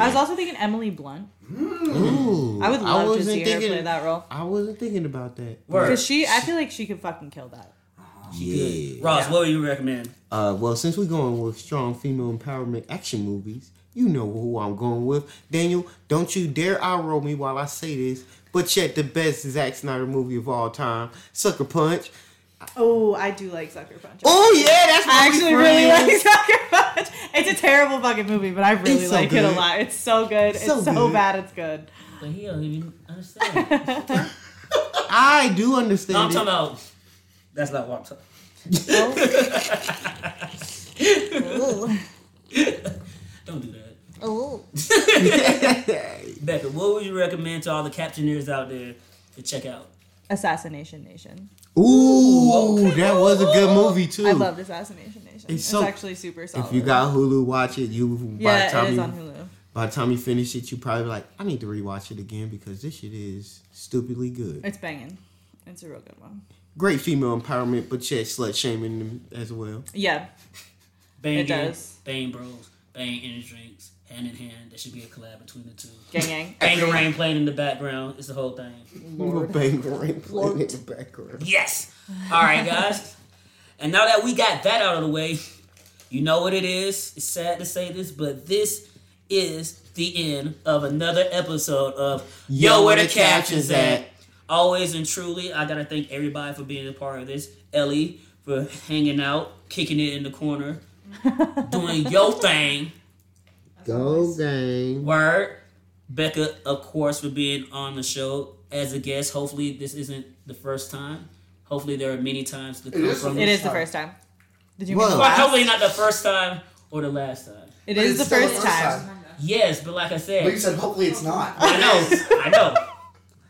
I was also thinking Emily Blunt. Ooh, I would love to wasn't see her thinking- play that role. I wasn't thinking about that. Because she, I feel like she could fucking kill that. Yeah. Ross, Yeah. what would you recommend? Uh, well, since we're going with strong female empowerment action movies, you know who I'm going with. Daniel, don't you dare eye roll me while I say this, but check the best Zack Snyder movie of all time, Sucker Punch. Oh, I do like Sucker Punch. Oh yeah, that's my I actually really like Sucker Punch. It's a terrible fucking movie, but I really so like it a lot. It's so good. It's So so, good. bad. It's good. But he don't even understand. I do understand. no, I'm it. talking about. That's not what I'm talking. Oh. Don't do that. Oh. Becca, what would you recommend to all the captioneers out there to check out? Assassination Nation. Ooh, okay. that was a good movie too. I loved Assassination Nation. It's, so- actually super solid. If you got Hulu, watch it. You by the time it is you on Hulu. by the time you finish it, you probably like, I need to rewatch it again because this shit is stupidly good. It's banging. It's a real good one. Great female empowerment, but yet slut shaming them as well. Yeah, Bang It does. Bang Bros, Bang Energy Drinks, hand in hand. There should be a collab between the two. gang gang. Bangarang playing in the background. It's the whole thing. Lord. Bang playing in the background. Yes. All right, guys. And now that we got that out of the way, you know what it is. It's sad to say this, but this is the end of another episode of Yo, where the catch captions at? Always and truly, I gotta thank everybody for being a part of this. Ellie for hanging out, kicking it in the corner, doing your thing. Go gang. Word. Becca, of course, for being on the show as a guest. Hopefully, this isn't the first time. Hopefully, there are many times to come is from the It this. is the first time. Did you Well- mean the Well, last? hopefully, not the first time or the last time. It But is it's the first time. Yes, but like I said, But you said, said hopefully it's not. I know, I know.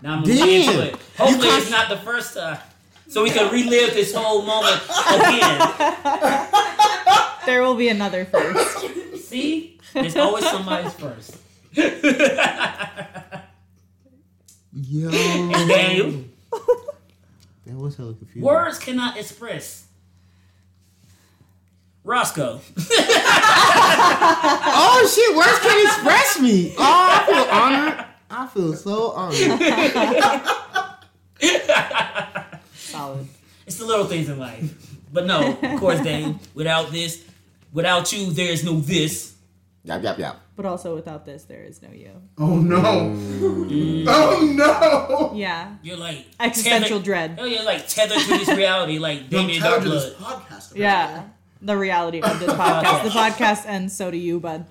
Now I'm gonna get into it. Hopefully, You can't- it's not the first time, so we can relive this whole moment again. There will be another first. See, there's always somebody's first. Yo. And Daniel, That was hella confusing. words cannot express. Roscoe. Oh shit, words can express me. Oh, I feel honored. I feel so honored. Solid. It's the little things in life. But no, of course, Dane, without this, without you, there is no this. Yap yap yap. But also without this, there is no you. Oh no. Mm. Oh no. Yeah. You're like Existential tethered- dread. Oh, you're like tethered to this reality, like Don't Damien tell her to this Darkblood. podcast. apparently. Yeah. The reality of this podcast. The podcast ends, so do you, bud.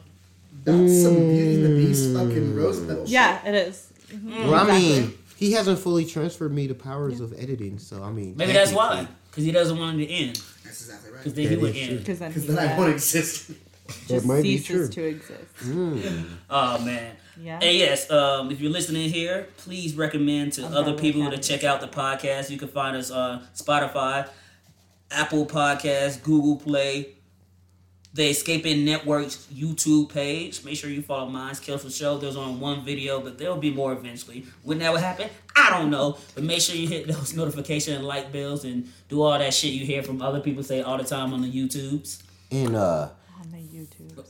That's some Beauty and the Beast mm. fucking rose petals. Yeah, it is. Mm-hmm. Well, I mean, he hasn't fully transferred me the powers of editing, so I mean, Maybe that's why, because he doesn't want it to end. That's exactly right. Because then he would is end. Because then, Because he, then I won't exist. just might be ceases true. to exist. Hmm. Oh man. Yeah. And yes, um, if you're listening here, please recommend to I'm other probably people to check out the podcast. You can find us on Spotify, Apple Podcasts, Google Play, the Escaping Network's YouTube page. Make sure you follow Mine's Killful Show. There's on one video, but there'll be more eventually. When that will happen, I don't know. But make sure you hit those notification and like bells and do all that shit you hear from other people say all the time on the YouTubes. And uh, On the YouTube.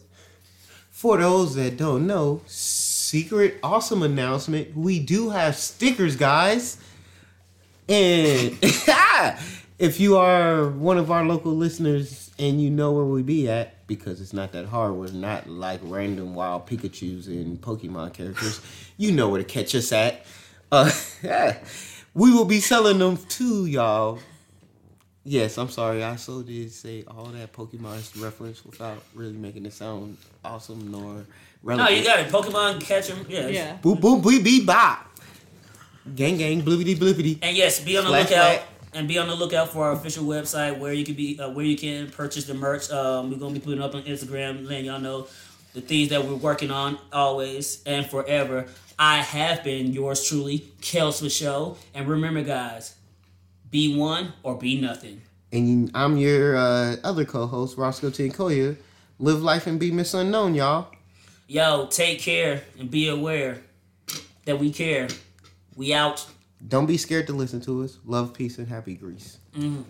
for those that don't know, secret awesome announcement: we do have stickers, guys. And if you are one of our local listeners and you know where we be at, because it's not that hard, we're not like random wild Pikachu's and Pokemon characters. You know where to catch us at. Uh, we will be selling them to y'all. Yes, I'm sorry. I so did say all that Pokemon reference without really making it sound awesome nor relevant. No, you got it. Pokemon catch 'em. Yeah. Yeah. Boop boop beep beep bop. Gang gang blippity blippity. And yes, be on the Slash lookout back. And be on the lookout for our official website where you can be uh, where you can purchase the merch. Um, we're gonna be putting up on Instagram, letting y'all know the things that we're working on always and forever. I have been yours truly, Kels show. And remember, guys, be one or be nothing. And I'm your uh, other co-host, Roscoe Tinkoya. Live life and be Miss Unknown, y'all. Yo, take care and be aware that we care. We out. Don't be scared to listen to us. Love, peace, and happy grease. Mhm.